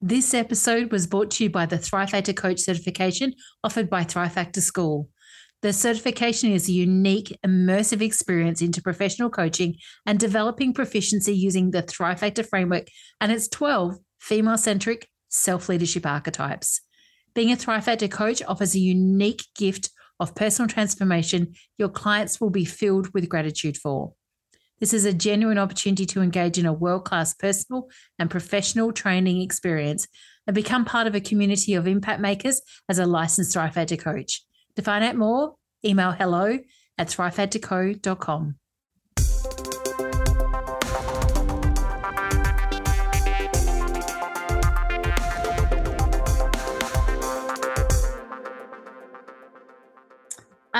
This episode was brought to you by the Thrive Factor Coach certification offered by Thrive Factor School. The certification is a unique, immersive experience into professional coaching and developing proficiency using the Thrive Factor framework and its 12 female centric self leadership archetypes. Being a Thrive Factor coach offers a unique gift of personal transformation your clients will be filled with gratitude for. This is a genuine opportunity to engage in a world class personal and professional training experience and become part of a community of impact makers as a licensed Thrive coach. To find out more, email hello at thrivefactorco.com.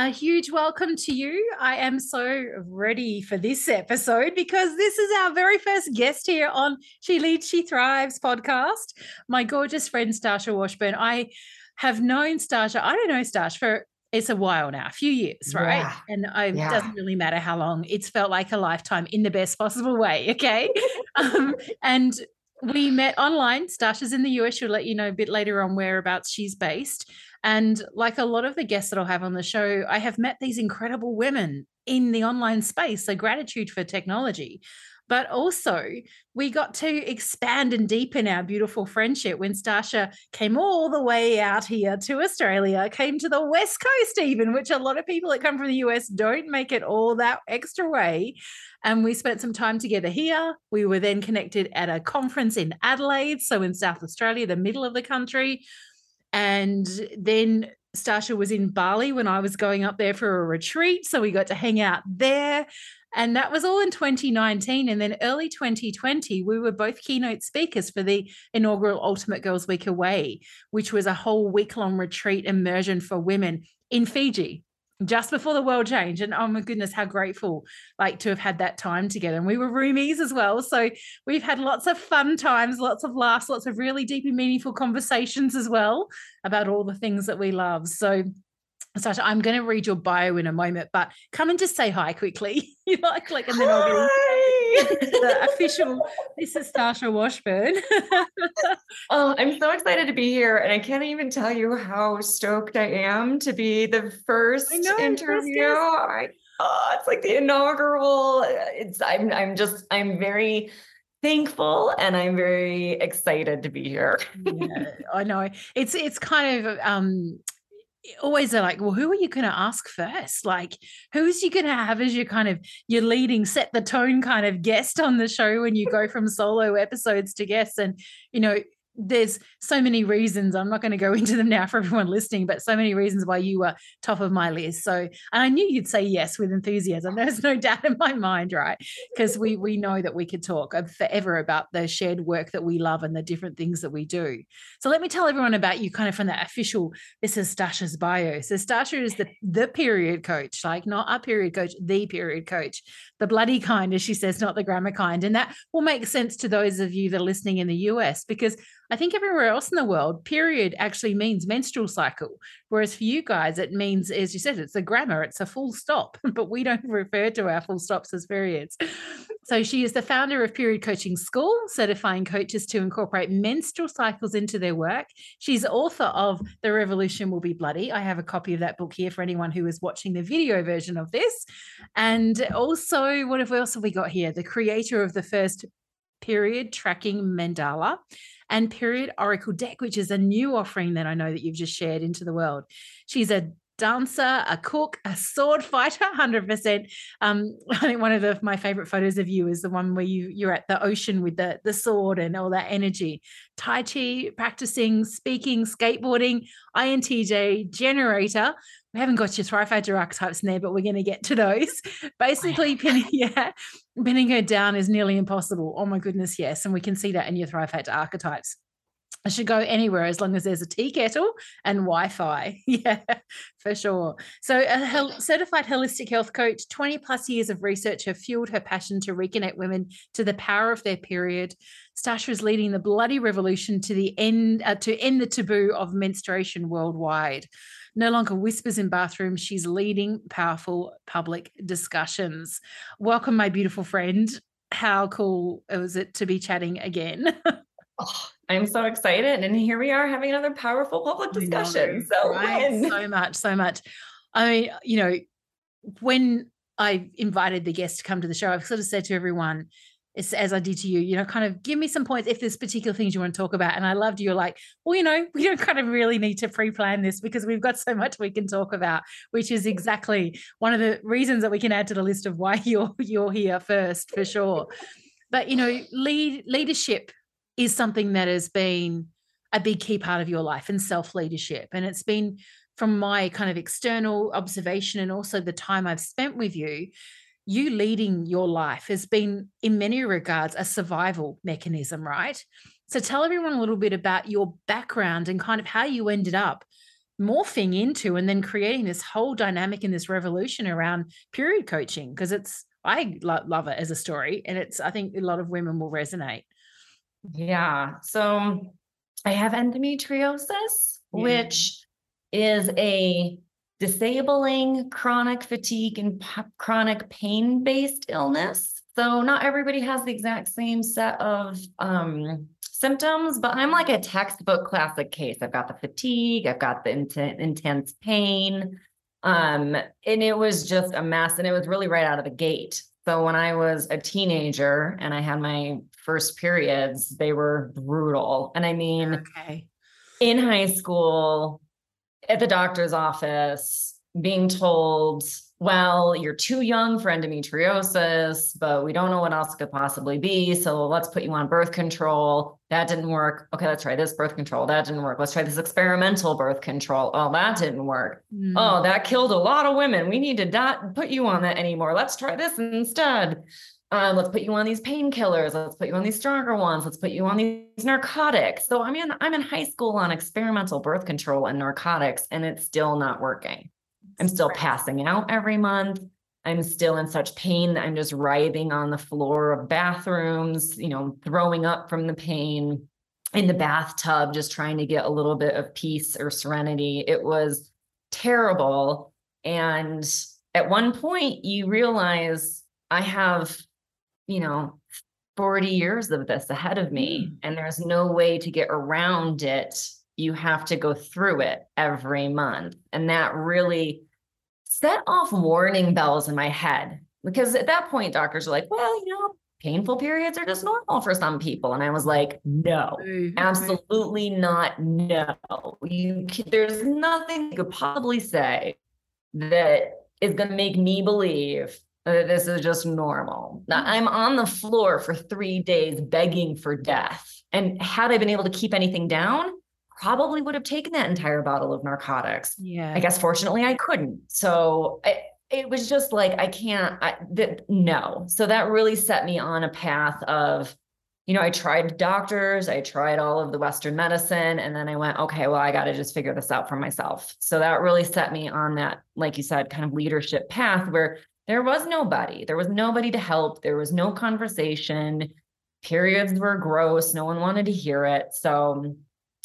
A huge welcome to you. I am so ready for this episode because this is our very first guest here on She Leads, She Thrives podcast. My gorgeous friend, Stasha Washburn. I have known Stasha, I don't know Stasha for it's a while now, a few years, right? Yeah. And it yeah. doesn't really matter how long. It's felt like a lifetime in the best possible way. Okay. um, and we met online. Stasha's in the US. She'll let you know a bit later on whereabouts she's based. And like a lot of the guests that I'll have on the show, I have met these incredible women in the online space. So gratitude for technology. But also, we got to expand and deepen our beautiful friendship when Stasha came all the way out here to Australia, came to the West Coast, even, which a lot of people that come from the US don't make it all that extra way. And we spent some time together here. We were then connected at a conference in Adelaide, so in South Australia, the middle of the country. And then Stasha was in Bali when I was going up there for a retreat. So we got to hang out there. And that was all in 2019. And then early 2020, we were both keynote speakers for the inaugural Ultimate Girls Week Away, which was a whole week long retreat immersion for women in Fiji just before the world changed and oh my goodness how grateful like to have had that time together and we were roomies as well so we've had lots of fun times lots of laughs lots of really deep and meaningful conversations as well about all the things that we love so Stasha, I'm going to read your bio in a moment, but come and just say hi quickly. you like, like, and then I'll into the official. This is Stasha Washburn. oh, I'm so excited to be here, and I can't even tell you how stoked I am to be the first know, interview. I, oh, it's like the inaugural. It's I'm I'm just I'm very thankful and I'm very excited to be here. yeah, I know. It's it's kind of um Eh, always are like, well, who are you going to ask first? Like, who's you going to have as your kind of your leading, set the tone kind of guest on the show when you go from solo episodes to guests? And, you know, there's so many reasons. I'm not going to go into them now for everyone listening, but so many reasons why you were top of my list. So, and I knew you'd say yes with enthusiasm. There's no doubt in my mind, right? Because we we know that we could talk forever about the shared work that we love and the different things that we do. So, let me tell everyone about you, kind of from that official. This is Stasha's bio. So, Stasha is the the period coach, like not a period coach, the period coach, the bloody kind, as she says, not the grammar kind, and that will make sense to those of you that are listening in the US because I think everywhere else in the world, period actually means menstrual cycle. Whereas for you guys, it means, as you said, it's a grammar, it's a full stop, but we don't refer to our full stops as periods. So she is the founder of Period Coaching School, certifying coaches to incorporate menstrual cycles into their work. She's author of The Revolution Will Be Bloody. I have a copy of that book here for anyone who is watching the video version of this. And also, what else have we got here? The creator of the first period tracking mandala and Period Oracle Deck, which is a new offering that I know that you've just shared into the world. She's a dancer, a cook, a sword fighter, 100%. Um, I think one of the, my favorite photos of you is the one where you, you're at the ocean with the, the sword and all that energy. Tai Chi, practicing, speaking, skateboarding, INTJ, generator. We haven't got your Thrive Factor archetypes in there, but we're going to get to those. Basically, pinning, yeah, pinning her down is nearly impossible. Oh my goodness, yes. And we can see that in your Thrive Factor archetypes. I should go anywhere as long as there's a tea kettle and Wi-Fi. Yeah, for sure. So, a certified holistic health coach, 20 plus years of research have fueled her passion to reconnect women to the power of their period. Stasha is leading the bloody revolution to the end uh, to end the taboo of menstruation worldwide. No longer whispers in bathrooms, she's leading powerful public discussions. Welcome, my beautiful friend. How cool was it to be chatting again? oh, I'm so excited. And here we are having another powerful public discussion. so, right? so much, so much. I mean, you know, when I invited the guests to come to the show, I've sort of said to everyone, it's as I did to you, you know, kind of give me some points if there's particular things you want to talk about. And I loved you're like, well, you know, we don't kind of really need to pre-plan this because we've got so much we can talk about, which is exactly one of the reasons that we can add to the list of why you're you're here first for sure. But you know, lead leadership is something that has been a big key part of your life and self leadership. And it's been from my kind of external observation and also the time I've spent with you, you leading your life has been, in many regards, a survival mechanism, right? So tell everyone a little bit about your background and kind of how you ended up morphing into and then creating this whole dynamic and this revolution around period coaching because it's I lo- love it as a story and it's I think a lot of women will resonate. Yeah. So I have endometriosis, yeah. which is a disabling chronic fatigue and p- chronic pain based illness. So not everybody has the exact same set of um, symptoms, but I'm like a textbook classic case. I've got the fatigue, I've got the int- intense pain. Um, and it was just a mess. And it was really right out of the gate. So when I was a teenager and I had my first periods, they were brutal. And I mean, okay. in high school, at the doctor's office, being told, well, you're too young for endometriosis, but we don't know what else could possibly be. So let's put you on birth control. That didn't work. Okay, let's try this birth control. That didn't work. Let's try this experimental birth control. Oh, that didn't work. Mm. Oh, that killed a lot of women. We need to not put you on that anymore. Let's try this instead um, let's put you on these painkillers. Let's put you on these stronger ones. Let's put you on these narcotics. So I'm in, I'm in high school on experimental birth control and narcotics, and it's still not working. I'm still passing out every month. I'm still in such pain. That I'm just writhing on the floor of bathrooms, you know, throwing up from the pain in the bathtub, just trying to get a little bit of peace or serenity. It was terrible. And at one point, you realize I have you know, 40 years of this ahead of me, mm. and there's no way to get around it. You have to go through it every month. And that really set off warning bells in my head because at that point, doctors are like, well, you know, painful periods are just normal for some people. And I was like, no, absolutely not. No, you, there's nothing you could possibly say that is going to make me believe that this is just normal. Now, mm. I'm on the floor for three days begging for death. And had I been able to keep anything down, probably would have taken that entire bottle of narcotics. Yeah. I guess fortunately I couldn't. So I, it was just like, I can't, I, th- no. So that really set me on a path of, you know, I tried doctors, I tried all of the Western medicine, and then I went, okay, well, I got to just figure this out for myself. So that really set me on that, like you said, kind of leadership path where there was nobody. There was nobody to help. There was no conversation. Periods were gross. No one wanted to hear it. So,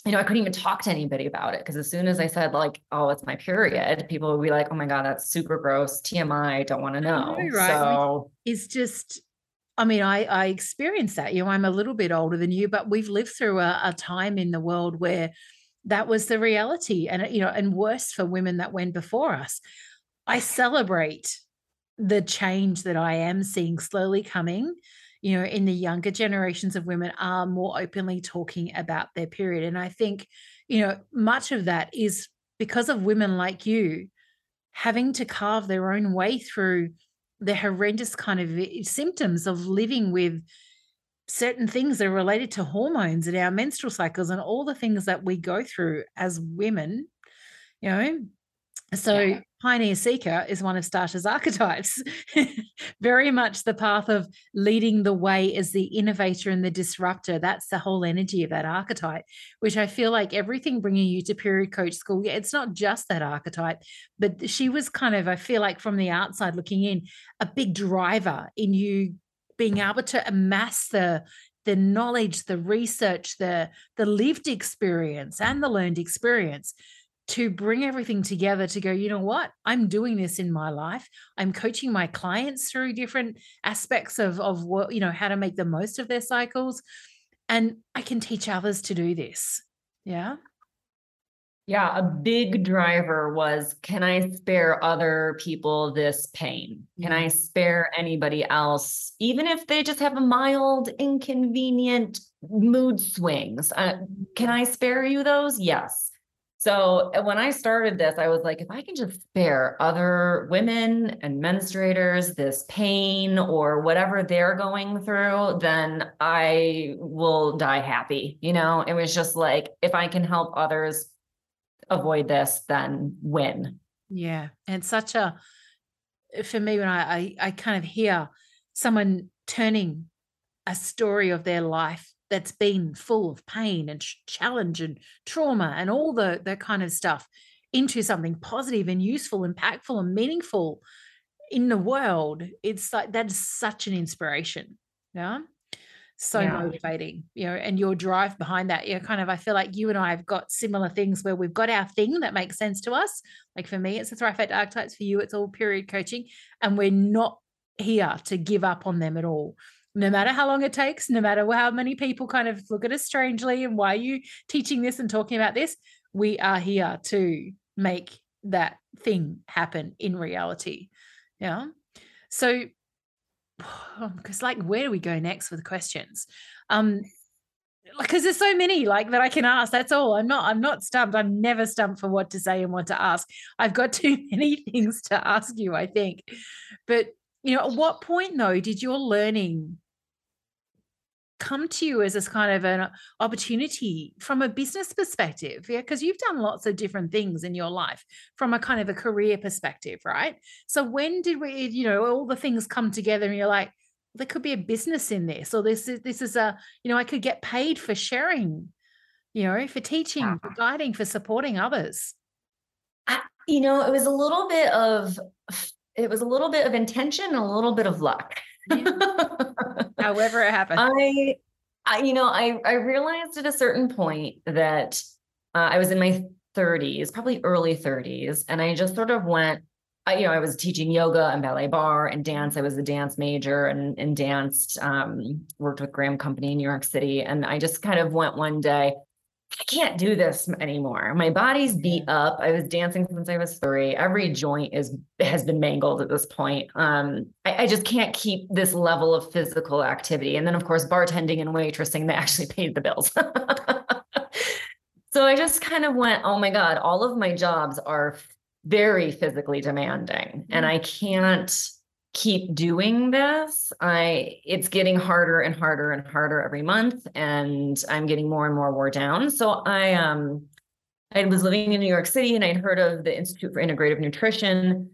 you know, I couldn't even talk to anybody about it because as soon as I said, like, oh, it's my period, people would be like, oh my God, that's super gross. TMI, don't want to know. Right. So it's just, I mean, I, I experienced that. You know, I'm a little bit older than you, but we've lived through a, a time in the world where that was the reality and, you know, and worse for women that went before us. I celebrate the change that I am seeing slowly coming, you know, in the younger generations of women are more openly talking about their period. And I think, you know, much of that is because of women like you having to carve their own way through the horrendous kind of symptoms of living with certain things that are related to hormones and our menstrual cycles and all the things that we go through as women, you know. So yeah. Pioneer Seeker is one of Stasha's archetypes. Very much the path of leading the way as the innovator and the disruptor. That's the whole energy of that archetype, which I feel like everything bringing you to Period Coach School, yeah, it's not just that archetype, but she was kind of, I feel like from the outside looking in, a big driver in you being able to amass the the knowledge the research the the lived experience and the learned experience to bring everything together to go you know what i'm doing this in my life i'm coaching my clients through different aspects of of what you know how to make the most of their cycles and i can teach others to do this yeah yeah, a big driver was can I spare other people this pain? Can I spare anybody else, even if they just have a mild, inconvenient mood swings? Uh, can I spare you those? Yes. So when I started this, I was like, if I can just spare other women and menstruators this pain or whatever they're going through, then I will die happy. You know, it was just like, if I can help others avoid this then win. Yeah. And such a, for me, when I, I, I kind of hear someone turning a story of their life that's been full of pain and challenge and trauma and all the that kind of stuff into something positive and useful, impactful, and meaningful in the world, it's like that is such an inspiration. Yeah so yeah. motivating you know and your drive behind that you know kind of i feel like you and i have got similar things where we've got our thing that makes sense to us like for me it's the thrive archetypes for you it's all period coaching and we're not here to give up on them at all no matter how long it takes no matter how many people kind of look at us strangely and why are you teaching this and talking about this we are here to make that thing happen in reality yeah so because like where do we go next with questions um because there's so many like that I can ask. That's all. I'm not. I'm not stumped. I'm never stumped for what to say and what to ask. I've got too many things to ask you. I think, but you know, at what point though did your learning come to you as this kind of an opportunity from a business perspective yeah because you've done lots of different things in your life from a kind of a career perspective right? So when did we you know all the things come together and you're like there could be a business in this or this is this is a you know i could get paid for sharing you know for teaching for guiding for supporting others. I, you know it was a little bit of it was a little bit of intention and a little bit of luck However, it happened. I, I, you know, I I realized at a certain point that uh, I was in my 30s, probably early 30s, and I just sort of went. I, you know, I was teaching yoga and ballet barre and dance. I was a dance major and and danced. Um, worked with Graham Company in New York City, and I just kind of went one day. I can't do this anymore. My body's beat up. I was dancing since I was three. Every joint is has been mangled at this point. Um, I, I, just can't keep this level of physical activity. And then, of course, bartending and waitressing that actually paid the bills. so I just kind of went, oh my God, all of my jobs are very physically demanding, and mm. I can't keep doing this i it's getting harder and harder and harder every month and i'm getting more and more wore down. So i um i was living in new york city and i'd heard of the institute for integrative nutrition.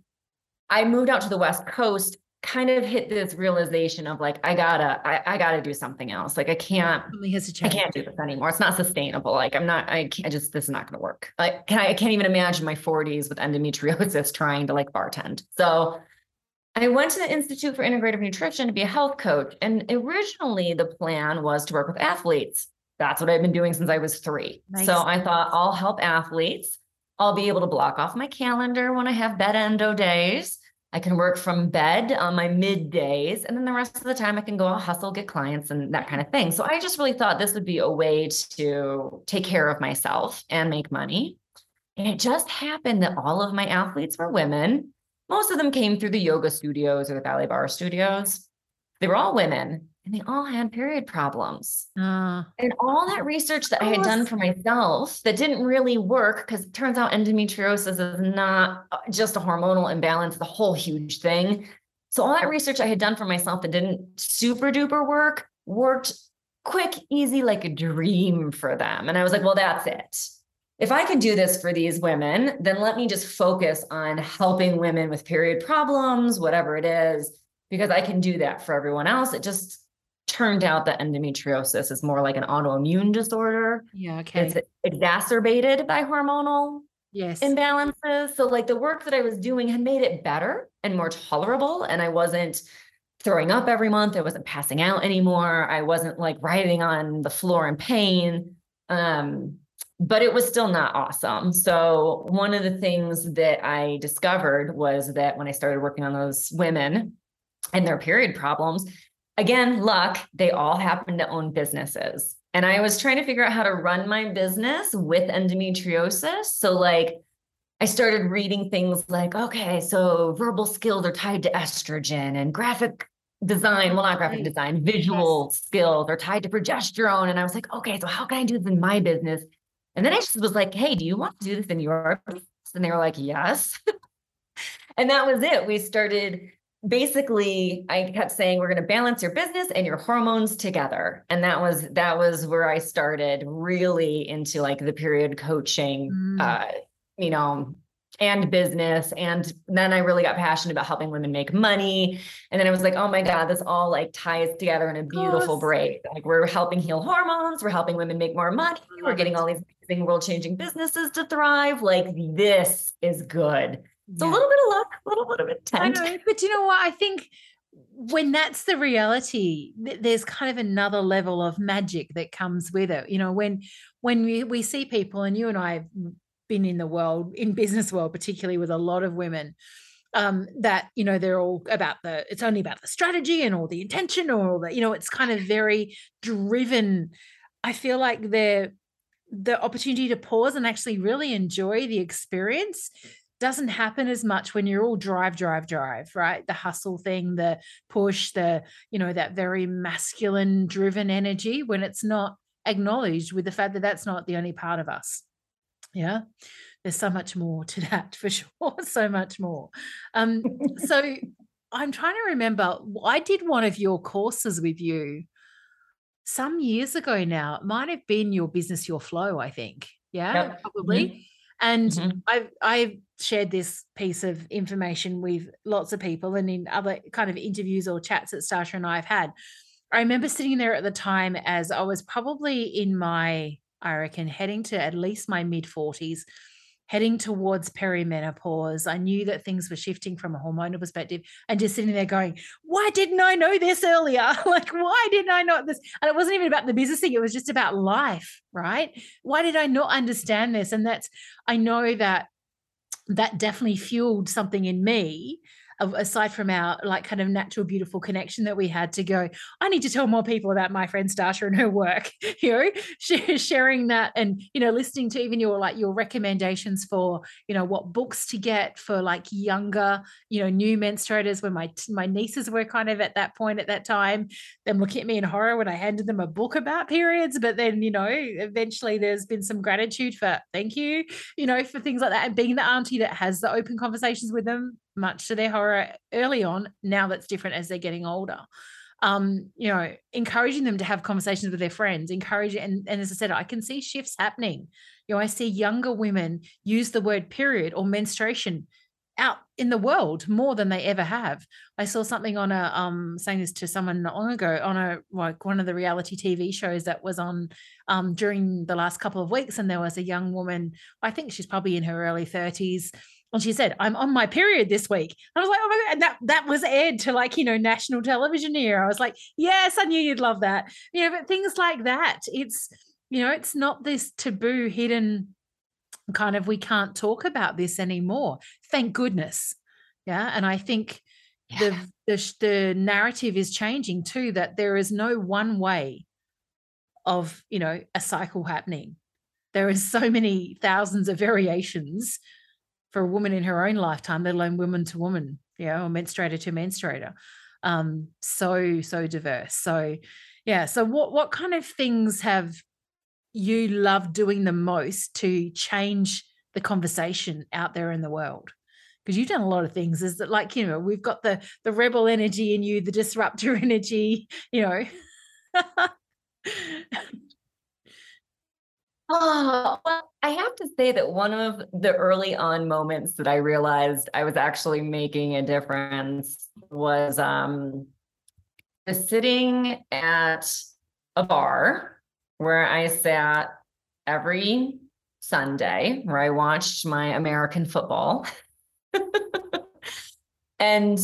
I moved out to the west coast kind of hit this realization of like i gotta i, I gotta do something else. Like i can't i can't do this anymore. It's not sustainable. Like i'm not i can't I just this is not gonna work. Like can I, I can't even imagine my 40s with endometriosis trying to like bartend. So I went to the Institute for Integrative Nutrition to be a health coach. And originally, the plan was to work with athletes. That's what I've been doing since I was three. Nice. So I thought I'll help athletes. I'll be able to block off my calendar when I have bed endo days. I can work from bed on my middays. And then the rest of the time, I can go out hustle, get clients, and that kind of thing. So I just really thought this would be a way to take care of myself and make money. And it just happened that all of my athletes were women most of them came through the yoga studios or the ballet barre studios. They were all women. and they all had period problems. Uh, and all that research that I had done for myself that didn't really work because it turns out endometriosis is not uh, just a hormonal imbalance, the whole huge thing. So all that research I had done for myself that didn't super duper work worked quick, easy, like a dream for them. And I was like, well, that's it. If I can do this for these women, then let me just focus on helping women with period problems, whatever it is, because I can do that for everyone else. It just turned out that endometriosis is more like an autoimmune disorder. Yeah. Okay. It's exacerbated by hormonal yes imbalances. So like the work that I was doing had made it better and more tolerable. And I wasn't throwing up every month. I wasn't passing out anymore. I wasn't like writhing on the floor in pain. Um, but it was still not awesome. So one of the things that I discovered was that when I started working on those women and their period problems, again, luck, they all happen to own businesses. And I was trying to figure out how to run my business with endometriosis. So, like, I started reading things like, okay, so verbal skills are tied to estrogen and graphic design, well, not graphic design, visual yes. skills are tied to progesterone. And I was like, okay, so how can I do this in my business? And then I just was like, hey, do you want to do this in your business? And they were like, yes. and that was it. We started basically I kept saying we're going to balance your business and your hormones together. And that was that was where I started really into like the period coaching mm. uh you know and business and then I really got passionate about helping women make money and then I was like oh my god this all like ties together in a beautiful braid like we're helping heal hormones we're helping women make more money we're getting all these world changing businesses to thrive like this is good it's yeah. a little bit of luck, a little bit of intent. I know, but you know what? I think when that's the reality, there's kind of another level of magic that comes with it. You know, when when we, we see people, and you and I have been in the world, in business world, particularly with a lot of women, um, that you know they're all about the it's only about the strategy and all the intention or all that you know it's kind of very driven i feel like they're the opportunity to pause and actually really enjoy the experience doesn't happen as much when you're all drive drive drive right? The hustle thing the push the you know that very masculine driven energy when it's not acknowledged with the fact that that's not the only part of us. Yeah? There's so much more to that for sure so much more. Um so i'm trying to remember i did one of your courses with you some years ago now it might have been your business your flow i think yeah yep. probably mm-hmm. And mm-hmm. I've I've shared this piece of information with lots of people and in other kind of interviews or chats that Stasha and I have had. I remember sitting there at the time as I was probably in my, I reckon, heading to at least my mid 40s heading towards perimenopause. I knew that things were shifting from a hormonal perspective and just sitting there going, why didn't I know this earlier? like, why didn't I know this? And it wasn't even about the business thing, it was just about life, right? Why did I not understand this? And that's, I know that that definitely fueled something in me aside from our like kind of natural beautiful connection that we had to go i need to tell more people about my friend stasha and her work you know sharing that and you know listening to even your like your recommendations for you know what books to get for like younger you know new menstruators when my my nieces were kind of at that point at that time. Them looking at me in horror when i handed them a book about periods but then you know eventually there's been some gratitude for thank you you know for things like that and being the auntie that has the open conversations with them much to their horror early on. Now that's different as they're getting older. Um, you know, encouraging them to have conversations with their friends, encourage and, and as I said, I can see shifts happening. You know, I see younger women use the word period or menstruation out in the world more than they ever have. I saw something on a um saying this to someone not long ago on a like one of the reality TV shows that was on um during the last couple of weeks and there was a young woman I think she's probably in her early 30s and she said, I'm on my period this week. I was like, oh my God. And that, that was aired to like, you know, national television here. I was like, yes, I knew you'd love that. You know, but things like that, it's, you know, it's not this taboo, hidden kind of, we can't talk about this anymore. Thank goodness. Yeah. And I think yeah. the, the, the narrative is changing too, that there is no one way of, you know, a cycle happening. There is so many thousands of variations for a woman in her own lifetime, let alone woman to woman, you know, or menstruator to menstruator. um, so so diverse. So yeah. So what what kind of things have you loved doing the most to change the conversation out there in the world? Because you've done a lot of things. Is that like you know we've got the the rebel energy in you, the disruptor energy, you know. Oh, well, I have to say that one of the early on moments that I realized I was actually making a difference was um sitting at a bar where I sat every Sunday where I watched my American football. and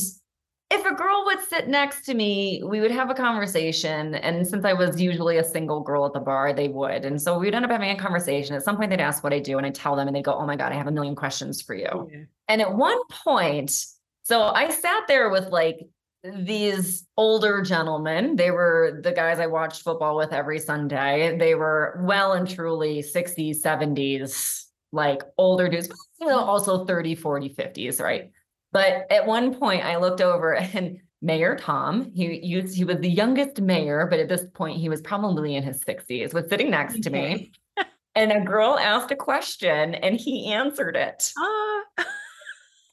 if a girl would sit next to me, we would have a conversation. And since I was usually a single girl at the bar, they would. And so we would end up having a conversation. At some point, they'd ask what I do, and I'd tell them, and they'd go, Oh my God, I have a million questions for you. Yeah. And at one point, so I sat there with like these older gentlemen. They were the guys I watched football with every Sunday. They were well and truly 60s, 70s, like older dudes, also 30, 40, 50s, right? But at one point, I looked over and Mayor Tom, he, was, he was the youngest mayor, but at this point, he was probably in his 60s, was sitting next to me. and a girl asked a question and he answered it. Uh.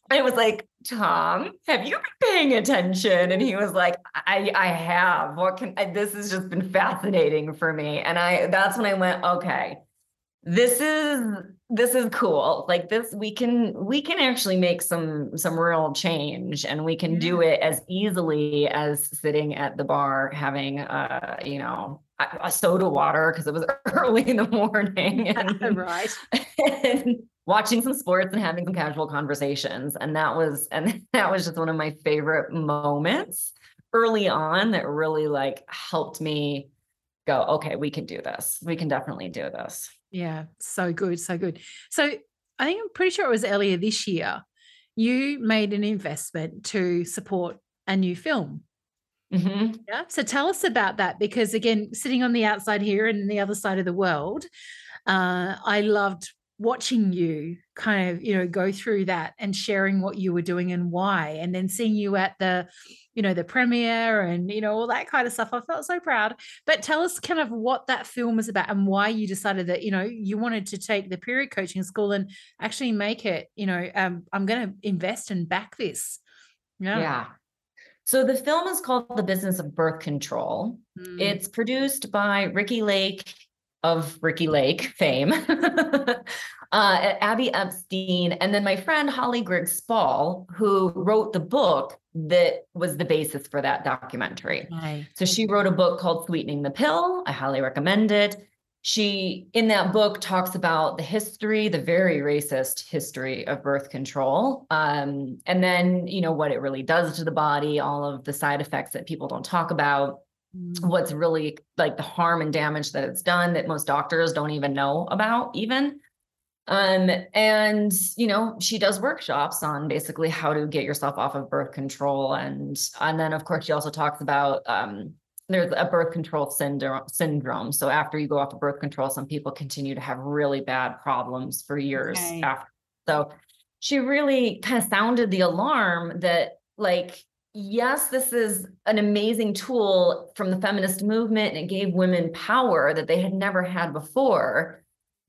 I was like, Tom, have you been paying attention? And he was like, I, I have. What can I, this has just been fascinating for me. And I, that's when I went, okay, this is this is cool. Like this we can we can actually make some some real change and we can do it as easily as sitting at the bar having uh you know a, a soda water because it was early in the morning and, right. and watching some sports and having some casual conversations and that was and that was just one of my favorite moments early on that really like helped me go okay we can do this. We can definitely do this yeah, so good, so good. So I think I'm pretty sure it was earlier this year. You made an investment to support a new film. Mm-hmm. Yeah. So tell us about that because again, sitting on the outside here and the other side of the world, uh, I loved watching you kind of you know go through that and sharing what you were doing and why and then seeing you at the you know the premiere and you know all that kind of stuff i felt so proud. But tell us kind of what that film was about and why you decided that you know you wanted to take the period coaching school and actually make it you know um, i'm going to invest and back this. Yeah. Yeah. So the film is called the business of birth control. Mm. it's produced by Ricki lake of Ricki Lake fame, uh, Abby Epstein, and then my friend Holly Grigg Spall, who wrote the book that was the basis for that documentary. So she wrote a book called Sweetening the Pill. I highly recommend it. She, in that book, talks about the history, the very racist history of birth control. Um, and then, you know, what it really does to the body, all of the side effects that people don't talk about Mm. what's really like the harm and damage that it's done that most doctors don't even know about even um and you know she does workshops on basically how to get yourself off of birth control and and then of course she also talks about um there's a birth control syndrome syndrome so after you go off of birth control some people continue to have really bad problems for years okay. after so she really kind of sounded the alarm that like yes, this is an amazing tool from the feminist movement and it gave women power that they had never had before.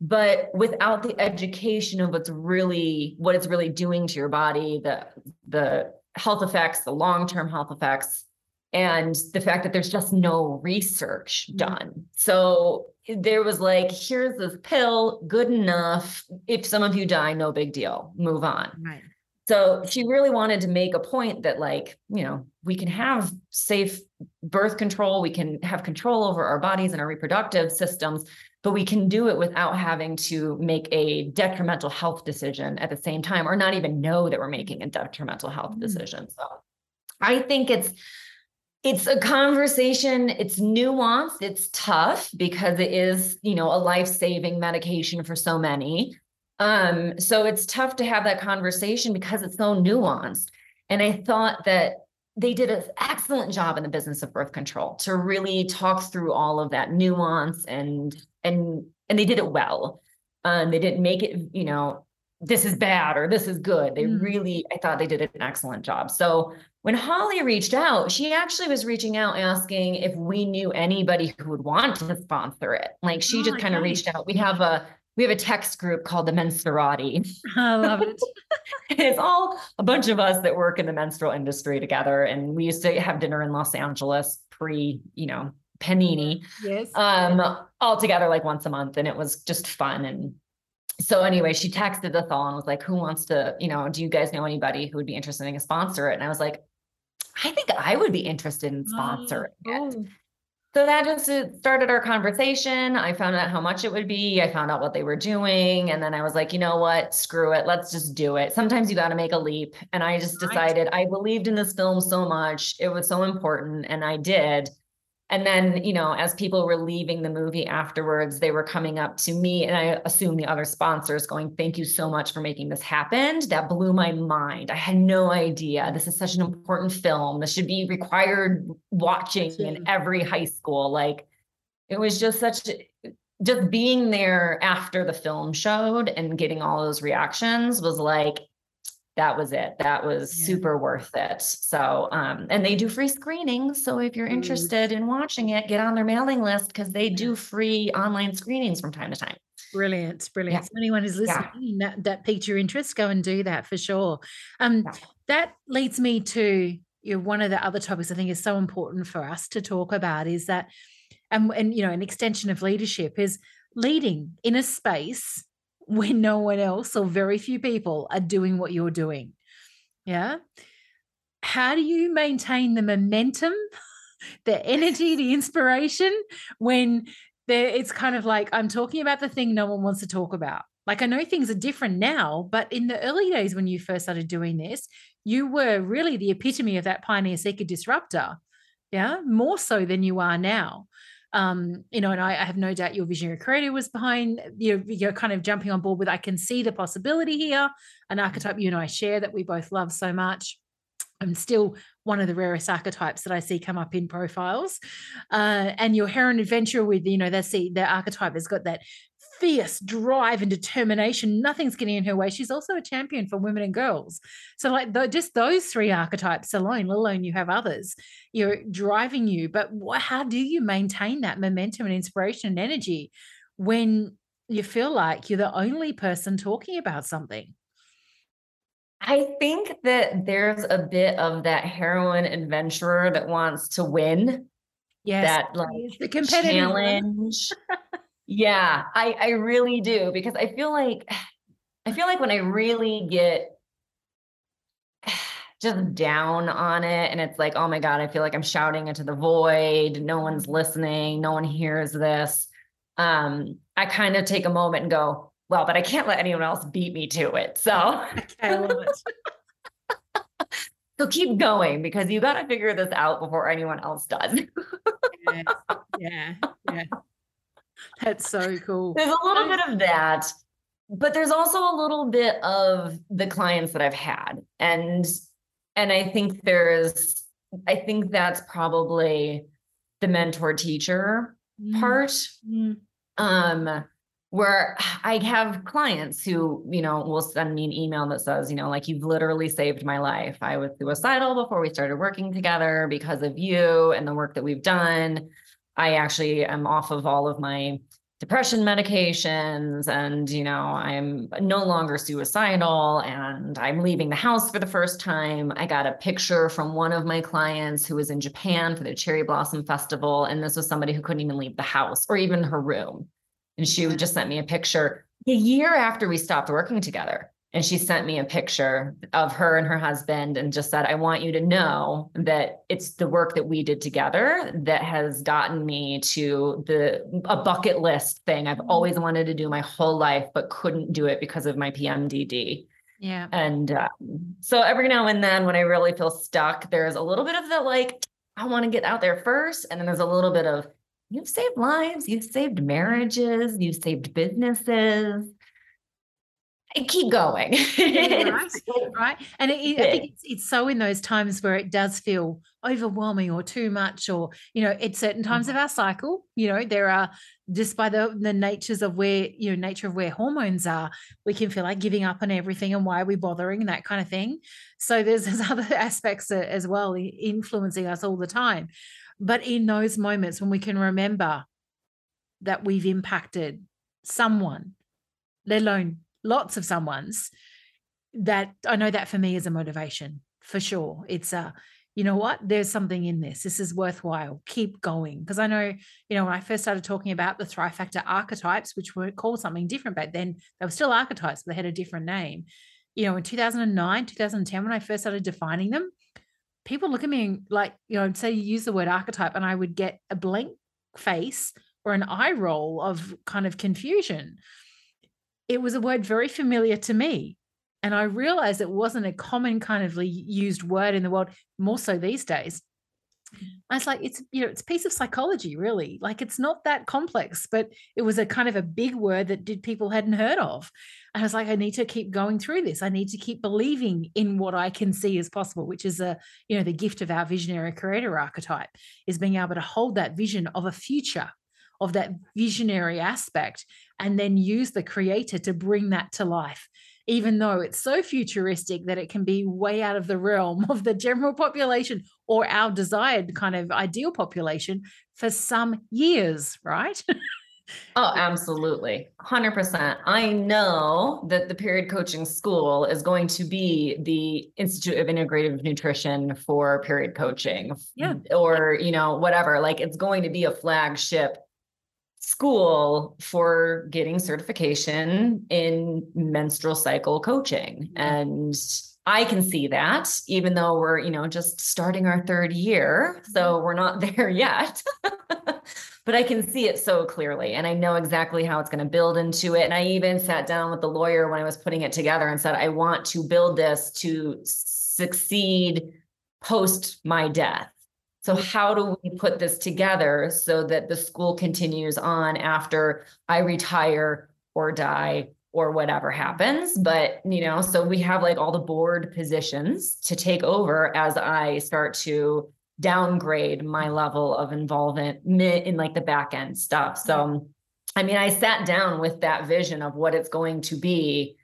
But without the education of what's really what it's really doing to your body, the the health effects, the long-term health effects, and the fact that there's just no research mm-hmm. done. So there was like, here's this pill, good enough. If some of you die, no big deal, move on. Right. So she really wanted to make a point that, like, you know, we can have safe birth control, we can have control over our bodies and our reproductive systems, but we can do it without having to make a detrimental health decision at the same time, or not even know that we're making a detrimental health mm-hmm. decision. So I think it's it's a conversation it's nuanced it's tough because it is you know a life-saving medication for so many um, so it's tough to have that conversation because it's so nuanced. And I thought that they did an excellent job in the business of birth control to really talk through all of that nuance and and and they did it well. Um, they didn't make it, you know, this is bad or this is good. They mm. really, I thought they did an excellent job. So when Holly reached out, she actually was reaching out asking if we knew anybody who would want to sponsor it. Like she oh, just kind of reached out. We have a we have a text group called the Menstruati. I love it. it's all a bunch of us that work in the menstrual industry together. And we used to have dinner in Los Angeles pre, you know, panini. Yes. Um, all together like once a month. And it was just fun. And so anyway, she texted us all and was like, who wants to, you know, do you guys know anybody who would be interested in a sponsor it? And I was like, I think I would be interested in sponsoring oh. it. So that just uh, started our conversation. I found out how much it would be. I found out what they were doing. And then I was like, you know what? Screw it. Let's just do it. Sometimes you got to make a leap. And I just decided I believed in this film so much. It was so important. And I did. And then, you know, as people were leaving the movie afterwards, they were coming up to me and I assume the other sponsors going, Thank you so much for making this happen. That blew my mind. I had no idea. This is such an important film. This should be required watching in every high school. Like it was just such just being there after the film showed and getting all those reactions was like that was it. That was yeah. super worth it. So, um, and they do free screenings. So if you're interested in watching it, get on their mailing list because they do free online screenings from time to time. Brilliant, brilliant. Yeah. So anyone who's listening yeah. that, that piqued your interest, go and do that for sure. Um, that leads me to you know, one of the other topics I think is so important for us to talk about is that, and, and you know, an extension of leadership is leading in a space when no one else or very few people are doing what you're doing. Yeah. How do you maintain the momentum, the energy, the inspiration when there it's kind of like I'm talking about the thing no one wants to talk about. Like I know things are different now, but in the early days when you first started doing this, you were really the epitome of that pioneer seeker disruptor. Yeah, more so than you are now um, you know, and I, I, have no doubt your visionary creator was behind you. You're kind of jumping on board with. I can see the possibility here. An archetype you and I share that we both love so much. I'm still one of the rarest archetypes that I see come up in profiles. Uh, and your heroine adventurer with, you know, that's the, the archetype has got that fierce drive and determination. Nothing's getting in her way. She's also a champion for women and girls. So, like, the, just those three archetypes alone, let alone you have others, you're driving you. But what, how do you maintain that momentum and inspiration and energy when you feel like you're the only person talking about something? I think that there's a bit of that heroine adventurer that wants to win. Yes, that like the competitive challenge. Yeah, I I really do because I feel like I feel like when I really get just down on it and it's like, oh my God, I feel like I'm shouting into the void. No one's listening. No one hears this. Um, I kind of take a moment and go, well, but I can't let anyone else beat me to it. So I love it. so keep going because you got to figure this out before anyone else does. yeah, yeah, yeah. That's so cool. There's a little bit of that, but there's also a little bit of the clients that I've had. And and I think there's I think that's probably the mentor teacher mm. part. Mm. Um where I have clients who, you know, will send me an email that says, you know, like you've literally saved my life. I was suicidal before we started working together because of you and the work that we've done. I actually am off of all of my depression medications and you know i'm no longer suicidal and i'm leaving the house for the first time. I got a picture from one of my clients who was in japan for the cherry blossom festival and this was somebody who couldn't even leave the house or even her room. And she just sent me a picture a year after we stopped working together and she sent me a picture of her and her husband and just said i want you to know that it's the work that we did together that has gotten me to the a bucket list thing. I've always wanted to do my whole life but couldn't do it because of my pmdd yeah. And uh, so every now and then when i really feel stuck there's a little bit of the like i want to get out there first. And then there's a little bit of you've saved lives. You've saved marriages. You've saved businesses keep going. right, right. And it, it, I think it's, it's so in those times where it does feel overwhelming or too much, or, you know, at certain times mm-hmm. of our cycle, you know, there are just by the, the natures of where, you know, nature of where hormones are, we can feel like giving up on everything and why are we bothering and that kind of thing. So there's, there's other aspects as well influencing us all the time. But in those moments when we can remember that we've impacted someone, let alone lots of someone's that I know that for me is a motivation for sure. It's a, you know what, there's something in this. This is worthwhile. Keep going. Because I know, you know, when I first started talking about the Thrive Factor archetypes, which were called something different back then, they were still archetypes, but they had a different name. You know, in 2009, 2010, when I first started defining them, people look at me like, you know, say you use the word archetype, and I would get a blank face or an eye roll of kind of confusion it was a word very familiar to me. And I realized it wasn't a common kind of used word in the world, more so these days. I was like, it's you know, it's a piece of psychology, really. Like it's not that complex, but it was a kind of a big word that did people hadn't heard of. And I was like, I need to keep going through this. I need to keep believing in what I can see as possible, which is a, you know, the gift of our visionary creator archetype is being able to hold that vision of a future of that visionary aspect and then use the creator to bring that to life even though it's so futuristic that it can be way out of the realm of the general population or our desired kind of ideal population for some years, right? oh, absolutely. 100%. I know that the Period Coaching School is going to be the Institute of Integrative Nutrition for period coaching. Yeah. Or, you know, whatever. Like it's going to be a flagship school for getting certification in menstrual cycle coaching. And I can see that even though we're, you know, just starting our third year. So mm-hmm. we're not there yet. but I can see it so clearly and I know exactly how it's going to build into it. And I even sat down with the lawyer when I was putting it together and said, I want to build this to succeed post my death. So, how do we put this together so that the school continues on after I retire or die or whatever happens? But, you know, so we have like all the board positions to take over as I start to downgrade my level of involvement in like the back end stuff. So, I mean, I sat down with that vision of what it's going to be,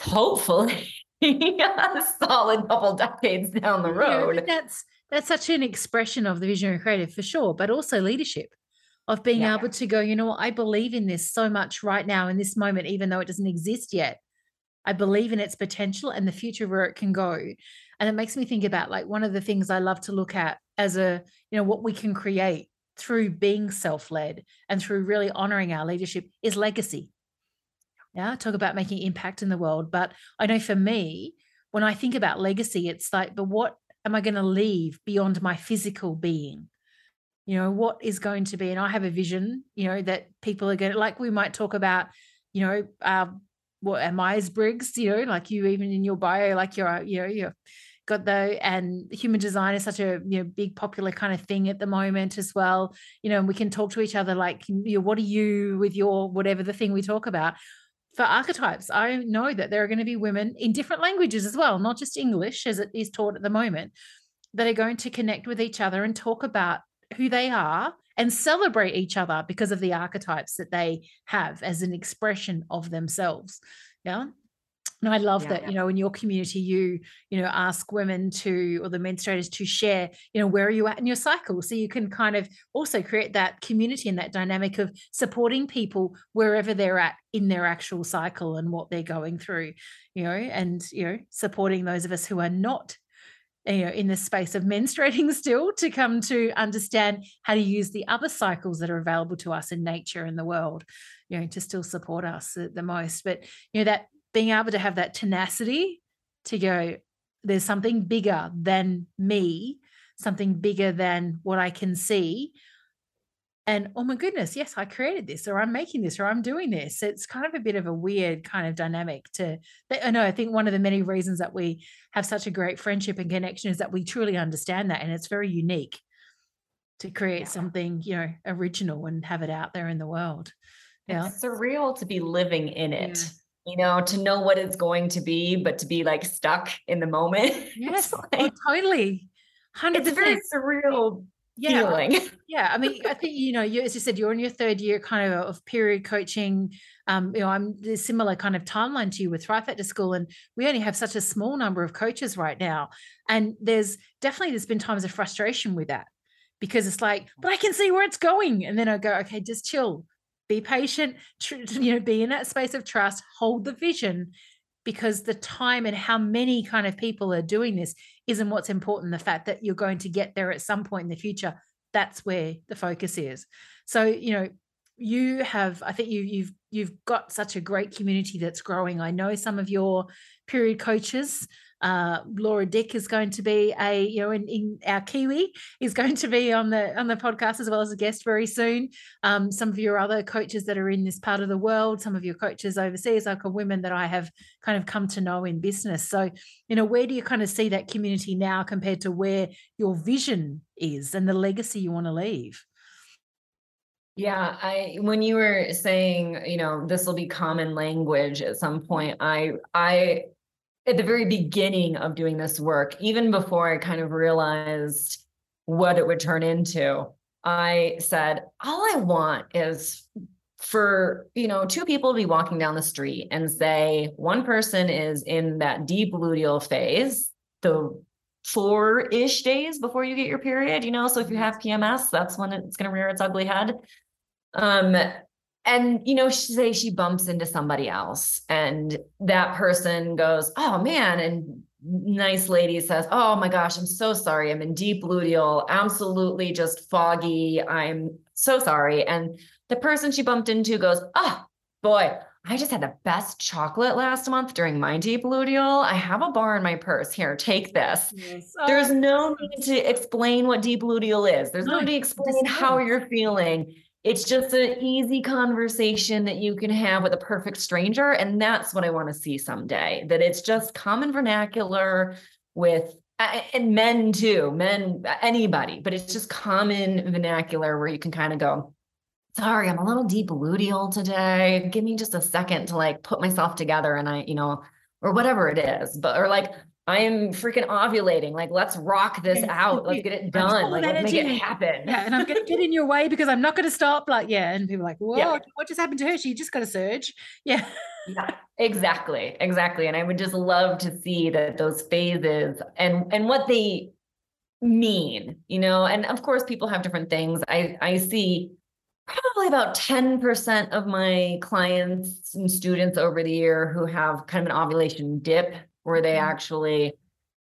hopefully. a solid couple decades down the road. That's that's such an expression of the visionary creative for sure, but also leadership of being yeah. able to go, you know what, I believe in this so much right now in this moment, even though it doesn't exist yet. I believe in its potential and the future where it can go. And it makes me think about like one of the things I love to look at as a, you know, what we can create through being self-led and through really honoring our leadership is legacy. Yeah, talk about making impact in the world. But I know for me, when I think about legacy, it's like, but what am I going to leave beyond my physical being? You know, what is going to be, and I have a vision, you know, that people are going to, like we might talk about, you know, uh, what am Myers Briggs, you know, like you even in your bio, like you're, you know, you're got the and human design is such a you know big popular kind of thing at the moment as well you know and we can talk to each other like you know, what are you with your whatever the thing we talk about for archetypes, I know that there are going to be women in different languages as well, not just English as it is taught at the moment, that are going to connect with each other and talk about who they are and celebrate each other because of the archetypes that they have as an expression of themselves. Yeah. And I love yeah, that, yeah. you know, in your community, you, you know, ask women to, or the menstruators to share, you know, where are you at in your cycle? So you can kind of also create that community and that dynamic of supporting people wherever they're at in their actual cycle and what they're going through, you know, and, you know, supporting those of us who are not you know in the space of menstruating still to come to understand how to use the other cycles that are available to us in nature and the world you know to still support us the most but you know that being able to have that tenacity to go, there's something bigger than me, something bigger than what I can see. And oh my goodness, yes, I created this, or I'm making this, or I'm doing this. It's kind of a bit of a weird kind of dynamic to. I know. I think one of the many reasons that we have such a great friendship and connection is that we truly understand that, and it's very unique to create yeah. something you know original and have it out there in the world. Yeah, it's surreal to be living in it. You know, to know what it's going to be, but to be like stuck in the moment. Yes, like, oh, totally. 100%. It's a very surreal yeah. feeling. Yeah. I mean, I think, you know, you, as you said, you're in your third year kind of of period coaching. Um, you know, I'm a similar kind of timeline to you with Thrive Factor School. And we only have such a small number of coaches right now. And there's definitely, there's been times of frustration with that because it's like, but I can see where it's going. And then I go, okay, just chill, be patient, tr- you know, be in that space of trust, hold the vision because the time and how many kind of people are doing this isn't what's important. The fact that you're going to get there at some point in the future, that's where the focus is. So, you know, you have, I think you you've you've got such a great community that's growing. I know some of your period coaches uh, Laura Dick is going to be a, you know, in, in, our Kiwi is going to be on the on the podcast as well as a guest very soon. Um, some of your other coaches that are in this part of the world, some of your coaches overseas, like women that I have kind of come to know in business. So, you know, where do you kind of see that community now compared to where your vision is and the legacy you want to leave? Yeah, I when you were saying, you know, this will be common language at some point, I I at the very beginning of doing this work, even before I kind of realized what it would turn into, I said, all I want is for you know two people to be walking down the street and say one person is in that deep luteal phase the four-ish days before you get your period you know so if you have pms that's when it's going to rear its ugly head. Um and you know she say she bumps into somebody else and that person goes oh man and nice lady says oh my gosh i'm so sorry. I'm in deep luteal absolutely just foggy. I'm so sorry. And the person she bumped into goes oh boy i just had the best chocolate last month during my deep luteal. I have a bar in my purse. Here take this. Yes. oh, there's no need to explain what deep luteal is. There's no need to explain how you're feeling it's just an easy conversation that you can have with a perfect stranger. And that's what I want to see someday that it's just common vernacular with, and men too, men, anybody, but it's just common vernacular where you can kind of go, sorry, I'm a little deep luteal today. Give me just a second to like put myself together and I, you know, or whatever it is, but, or like, I am freaking ovulating. Like, let's rock this out. Let's get it done. Like, let's make it happen. Yeah. And I'm going to get in your way because I'm not going to stop. Like, yeah. And people are like, whoa, yeah. what just happened to her? She just got a surge. Yeah. Yeah, exactly. Exactly. And I would just love to see that those phases and, and what they mean, you know, and of course people have different things. I, I see probably about 10% of my clients and students over the year who have kind of an ovulation dip where they mm-hmm. actually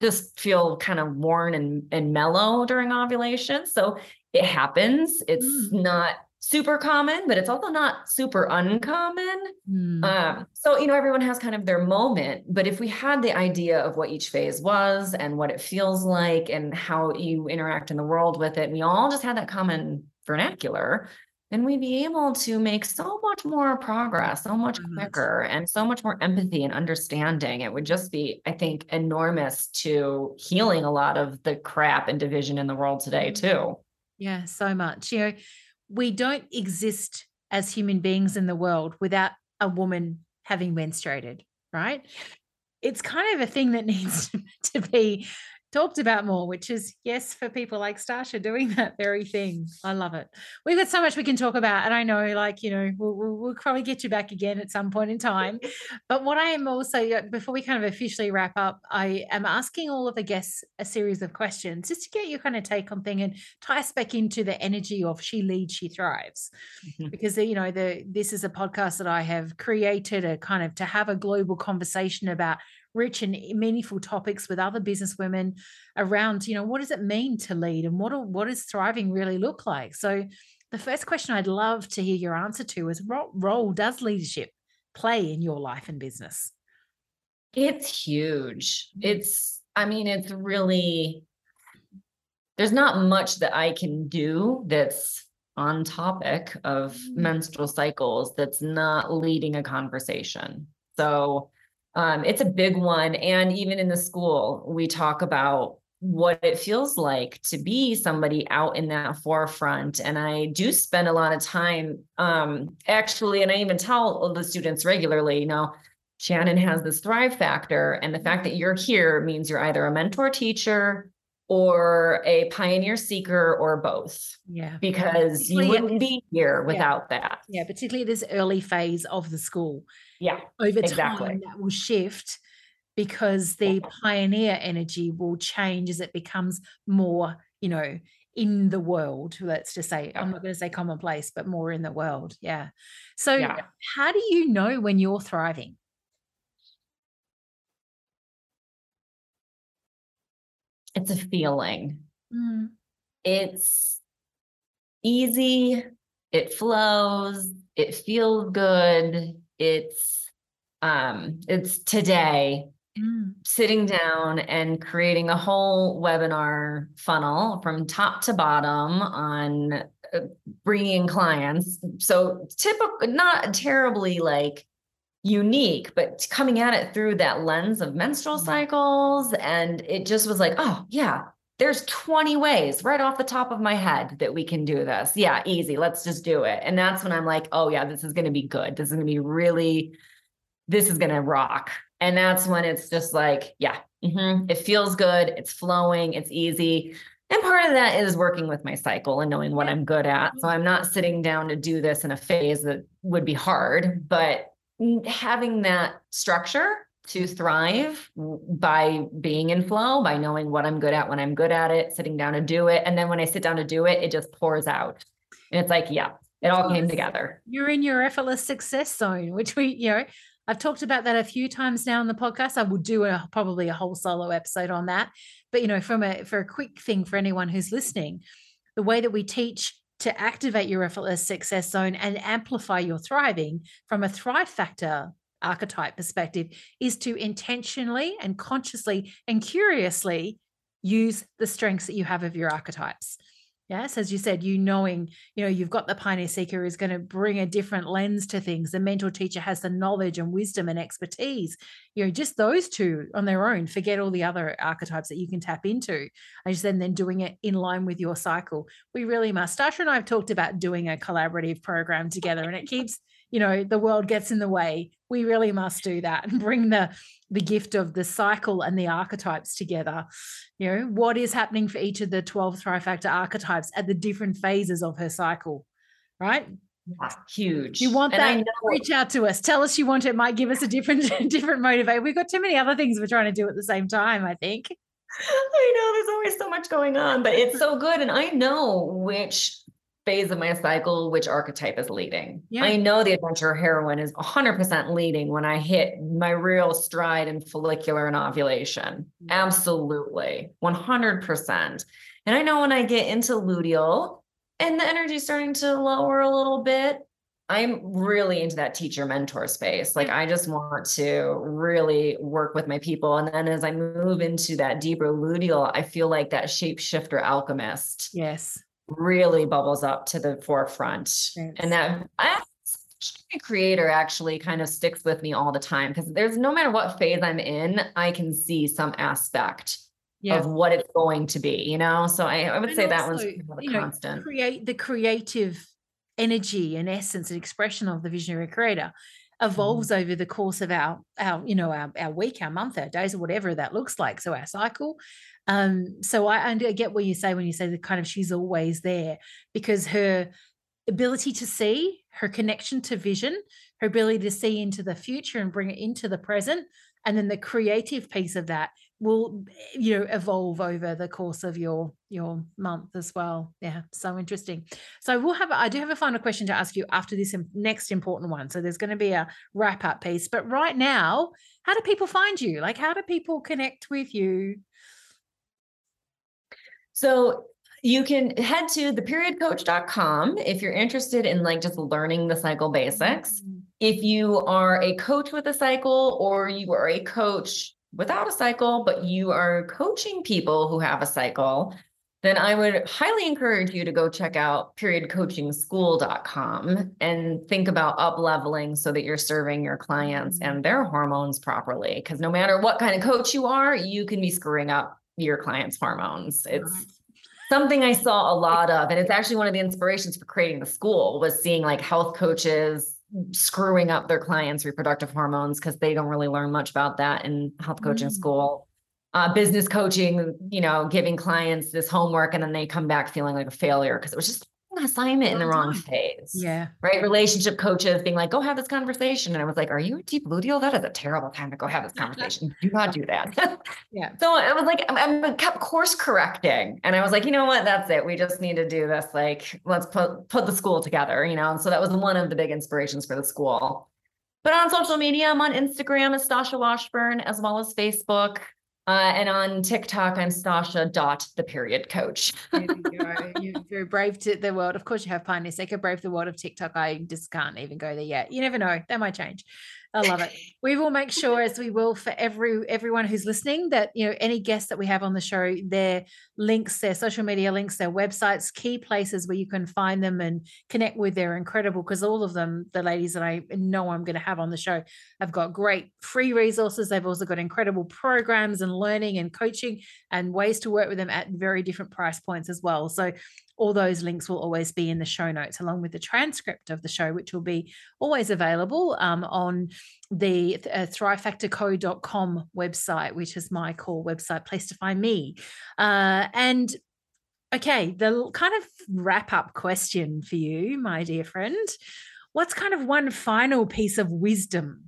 just feel kind of worn and, and mellow during ovulation. So it happens. It's mm. not super common, but it's also not super uncommon. Mm. Um, so, you know, everyone has kind of their moment. But if we had the idea of what each phase was and what it feels like and how you interact in the world with it, we all just had that common vernacular, then we'd be able to make so much more progress, so much mm-hmm. quicker, and so much more empathy and understanding. It would just be, I think, enormous to healing a lot of the crap and division in the world today, mm-hmm. too. Yeah, so much. You know, we don't exist as human beings in the world without a woman having menstruated, right? It's kind of a thing that needs to be talked about more, which is yes, for people like Stasha doing that very thing. I love it. We've got so much we can talk about, and I know, like you know, we'll, we'll, we'll probably get you back again at some point in time. But what I am also before we kind of officially wrap up, I am asking all of the guests a series of questions just to get your kind of take on thing and tie us back into the energy of she leads, she thrives, mm-hmm. because you know the this is a podcast that I have created a kind of to have a global conversation about rich and meaningful topics with other business women around, you know, what does it mean to lead and what, what does thriving really look like? So the first question I'd love to hear your answer to is what role does leadership play in your life and business? It's huge. It's, I mean, it's really, there's not much that I can do that's on topic of mm. menstrual cycles that's not leading a conversation. So um, it's a big one. And even in the school, we talk about what it feels like to be somebody out in that forefront. And I do spend a lot of time um, actually, and I even tell the students regularly, you know, Shannon has this thrive factor. And the fact that you're here means you're either a mentor teacher or a pioneer seeker or both. Yeah. Because you wouldn't be here without yeah. that. Yeah. Particularly this early phase of the school. Yeah. Over exactly. time, that will shift because the pioneer energy will change as it becomes more, you know, in the world. Let's just say. I'm not going to say commonplace, but more in the world. Yeah. So, yeah. how do you know when you're thriving? It's a feeling. Mm. It's easy, it flows, it feels good. It's um it's today mm. sitting down and creating a whole webinar funnel from top to bottom on uh, bringing clients. So typical not terribly like unique, but coming at it through that lens of menstrual mm-hmm. cycles. And it just was like, oh, yeah, there's 20 ways right off the top of my head that we can do this. Yeah, easy. Let's just do it. And that's when I'm like, oh, yeah, this is going to be good. This is going to be really, this is going to rock. And that's when it's just like, yeah, mm-hmm. it feels good. It's flowing. It's easy. And part of that is working with my cycle and knowing what I'm good at. So I'm not sitting down to do this in a phase that would be hard, but having that structure to thrive by being in flow, by knowing what I'm good at when I'm good at it, sitting down to do it. And then when I sit down to do it, it just pours out. And it's like, yeah, it all came together. You're in your effortless success zone, which we, you know, I've talked about that a few times now on the podcast. I will do a probably a whole solo episode on that. But you know, from a for a quick thing for anyone who's listening, the way that we teach to activate your effortless success zone and amplify your thriving from a thrive factor archetype perspective is to intentionally and consciously and curiously use the strengths that you have of your archetypes. Yes, as you said, you knowing, you know, you've got the pioneer seeker is going to bring a different lens to things. The mentor teacher has the knowledge and wisdom and expertise. You know, just those two on their own, forget all the other archetypes that you can tap into. I just then then doing it in line with your cycle. We really must. Stasha and I have talked about doing a collaborative program together, and it keeps you know the world gets in the way we really must do that and bring the the gift of the cycle and the archetypes together. You know what is happening for each of the 12 thrive factor archetypes at the different phases of her cycle right? Huge. You want and that? reach out to us. Tell us you want it. Might give us a different different motivate. We've got too many other things we're trying to do at the same time i think. I know there's always so much going on, but it's so good. And I know which phase of my cycle, which archetype is leading. Yeah. I know the adventure heroine is 100% leading when I hit my real stride in follicular and ovulation. Yeah. Absolutely, 100%. And I know when I get into luteal and the energy is starting to lower a little bit, I'm really into that teacher mentor space. Like I just want to really work with my people. And then as I move into that deeper luteal, I feel like that shapeshifter alchemist. Yes really bubbles up to the forefront. And that I, creator actually kind of sticks with me all the time because there's no matter what phase I'm in, I can see some aspect yeah. of what it's going to be, you know? So I, I would and say also, that one's kind of a constant. Know, create the creative energy and essence and expression of the visionary creator evolves mm. over the course of our our you know our, our week our month our days or whatever that looks like so our cycle um, so I, I get what you say when you say that kind of she's always there because her ability to see, her connection to vision, her ability to see into the future and bring it into the present, and then the creative piece of that will you know evolve over the course of your your month as well. Yeah so interesting. So we'll have i do have a final question to ask you after this next important one. So there's going to be a wrap up piece but right now how do people find you? Like how do people connect with you so you can head to theperiodcoach.com if you're interested in like just learning the cycle basics. Mm-hmm. If you are a coach with a cycle or you are a coach without a cycle, but you are coaching people who have a cycle, then I would highly encourage you to go check out periodcoachingschool.com and think about up leveling so that you're serving your clients and their hormones properly. Because no matter what kind of coach you are, you can be screwing up your clients' hormones. It's something I saw a lot of, and it's actually one of the inspirations for creating the school was seeing like health coaches screwing up their clients' reproductive hormones because they don't really learn much about that in health coaching mm. school. Uh, business coaching, you know, giving clients this homework and then they come back feeling like a failure because it was just assignment in the wrong phase. Yeah. Right. Relationship coaches being like, go have this conversation. And I was like, are you a deep luteal? That is a terrible time to go have this conversation. do not do that. yeah. So I was like, I, I kept course correcting. And I was like, you know what? That's it. We just need to do this. Like, let's put, put the school together, you know? And so that was one of the big inspirations for the school. But on social media, I'm on Instagram as Stasha Washburn, as well as Facebook. Uh, and on TikTok, I'm Stasha dot the period coach. you are brave to the world. Of course, you have Pioneer Seeker, brave the world of TikTok. I just can't even go there yet. You never know. That might change. I love it. We will make sure, as we will for every everyone who's listening, that you know any guests that we have on the show, their links, their social media links, their websites, key places where you can find them and connect with. They're incredible because all of them, the ladies that I know I'm going to have on the show, have got great free resources. They've also got incredible programs and learning and coaching and ways to work with them at very different price points as well. So all those links will always be in the show notes, along with the transcript of the show, which will be always available um, on the uh, thrivefactorco.com website, which is my core website place to find me. Uh, and okay, the kind of wrap up question for you, my dear friend. What's kind of one final piece of wisdom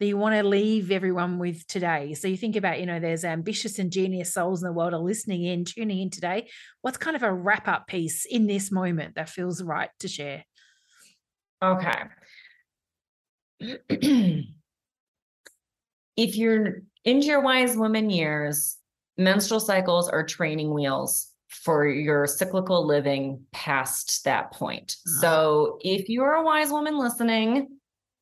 that you want to leave everyone with today. So you think about, you know, there's ambitious and genius souls in the world are listening in, tuning in today. What's kind of a wrap up piece in this moment that feels right to share? Okay. if you're into your wise woman years, menstrual cycles are training wheels for your cyclical living past that point. Uh-huh. So if you're a wise woman listening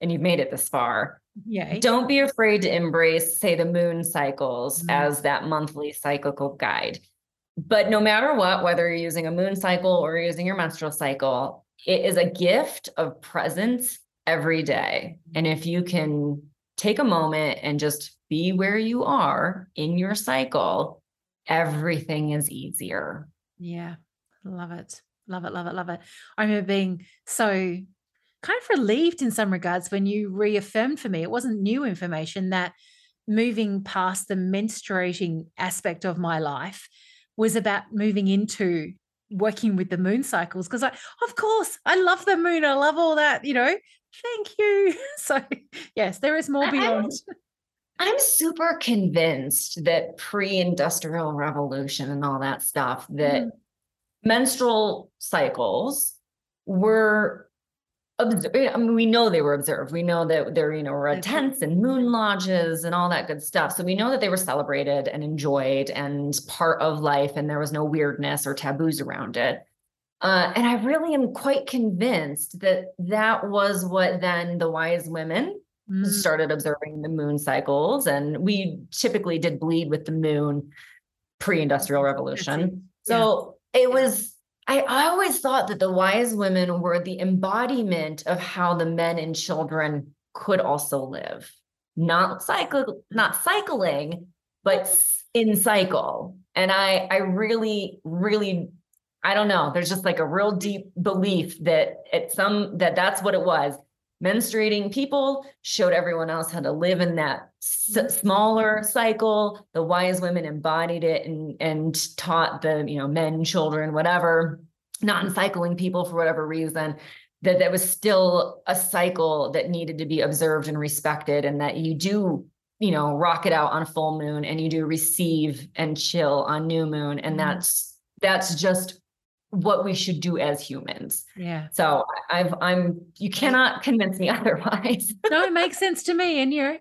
and you've made it this far, yeah. Don't be afraid to embrace, say, the moon cycles mm-hmm. as that monthly cyclical guide. But no matter what, whether you're using a moon cycle or using your menstrual cycle, it is a gift of presence every day. And if you can take a moment and just be where you are in your cycle, everything is easier. Yeah. Love it. Love it. Love it. Love it. I remember being so kind of relieved in some regards when you reaffirmed for me it wasn't new information that moving past the menstruating aspect of my life was about moving into working with the moon cycles because I of course I love the moon I love all that you know thank you so yes there is more beyond I'm, I'm super convinced that pre-industrial revolution and all that stuff that mm. menstrual cycles were I mean, we know they were observed. We know that there, you know, were tents and moon lodges and all that good stuff. So we know that they were celebrated and enjoyed and part of life, and there was no weirdness or taboos around it. Uh, and I really am quite convinced that that was what then the wise women mm. started observing the moon cycles, and we typically did bleed with the moon pre-industrial revolution. So yeah. it was I, always thought that the wise women were the embodiment of how the men and children could also live. Not cycle, not cycling, but in cycle. And I I really, really I don't know. There's just like a real deep belief that at some that that's what it was. Menstruating people showed everyone else how to live in that s- smaller cycle. The wise women embodied it and and taught the you know men, children, whatever, non-cycling people for whatever reason. That that was still a cycle that needed to be observed and respected, and that you do you know rock it out on a full moon and you do receive and chill on new moon and mm-hmm. that's that's just what we should do as humans. Yeah. So I've I'm you cannot convince me otherwise. no, it makes sense to me. And you're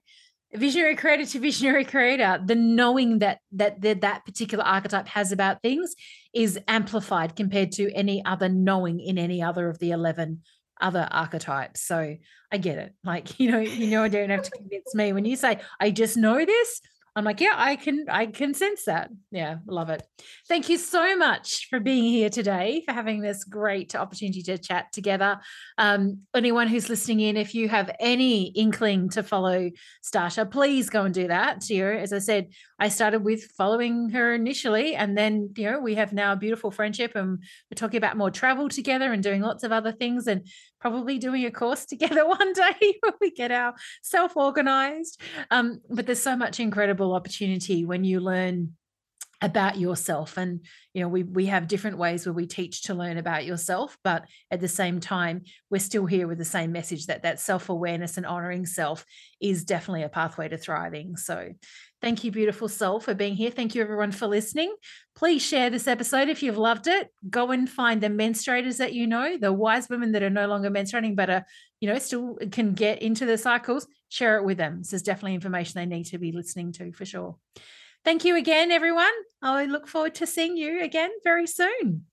visionary creator to visionary creator, the knowing that that that, that particular archetype has about things is amplified compared to any other knowing in any other of the 11 other archetypes. So I get it. Like, you know, you know, I don't have to convince me when you say, I just know this. I'm like, yeah, I can, I can sense that. Yeah, love it. Thank you so much for being here today, for having this great opportunity to chat together. Um, anyone who's listening in, if you have any inkling to follow Stasha, please go and do that. You know, as I said, I started with following her initially. And then, you know, we have now a beautiful friendship and we're talking about more travel together and doing lots of other things and probably doing a course together one day when we get our self organized. Um, but there's so much incredible opportunity when you learn about yourself and you know we we have different ways where we teach to learn about yourself but at the same time we're still here with the same message that that self-awareness and honoring self is definitely a pathway to thriving so thank you beautiful soul for being here. Thank you everyone for listening. Please share this episode if you've loved it. Go and find the menstruators that you know the wise women that are no longer menstruating but are you know still can get into the cycles share it with them. This is definitely information they need to be listening to for sure. Thank you again, everyone. I look forward to seeing you again very soon.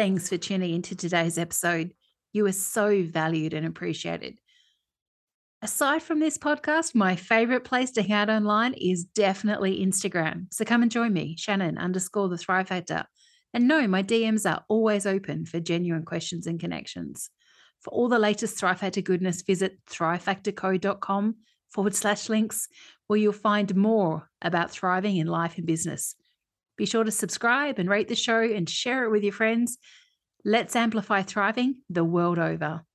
Thanks for tuning into today's episode. You are so valued and appreciated. Aside from this podcast, my favorite place to hang out online is definitely Instagram. So come and join me, Shannon underscore the Thrive Factor. And no, my DMs are always open for genuine questions and connections. For all the latest Thrive Factor goodness, visit thrivefactorco.com forward slash links, where you'll find more about thriving in life and business. Be sure to subscribe and rate the show and share it with your friends. Let's amplify thriving the world over.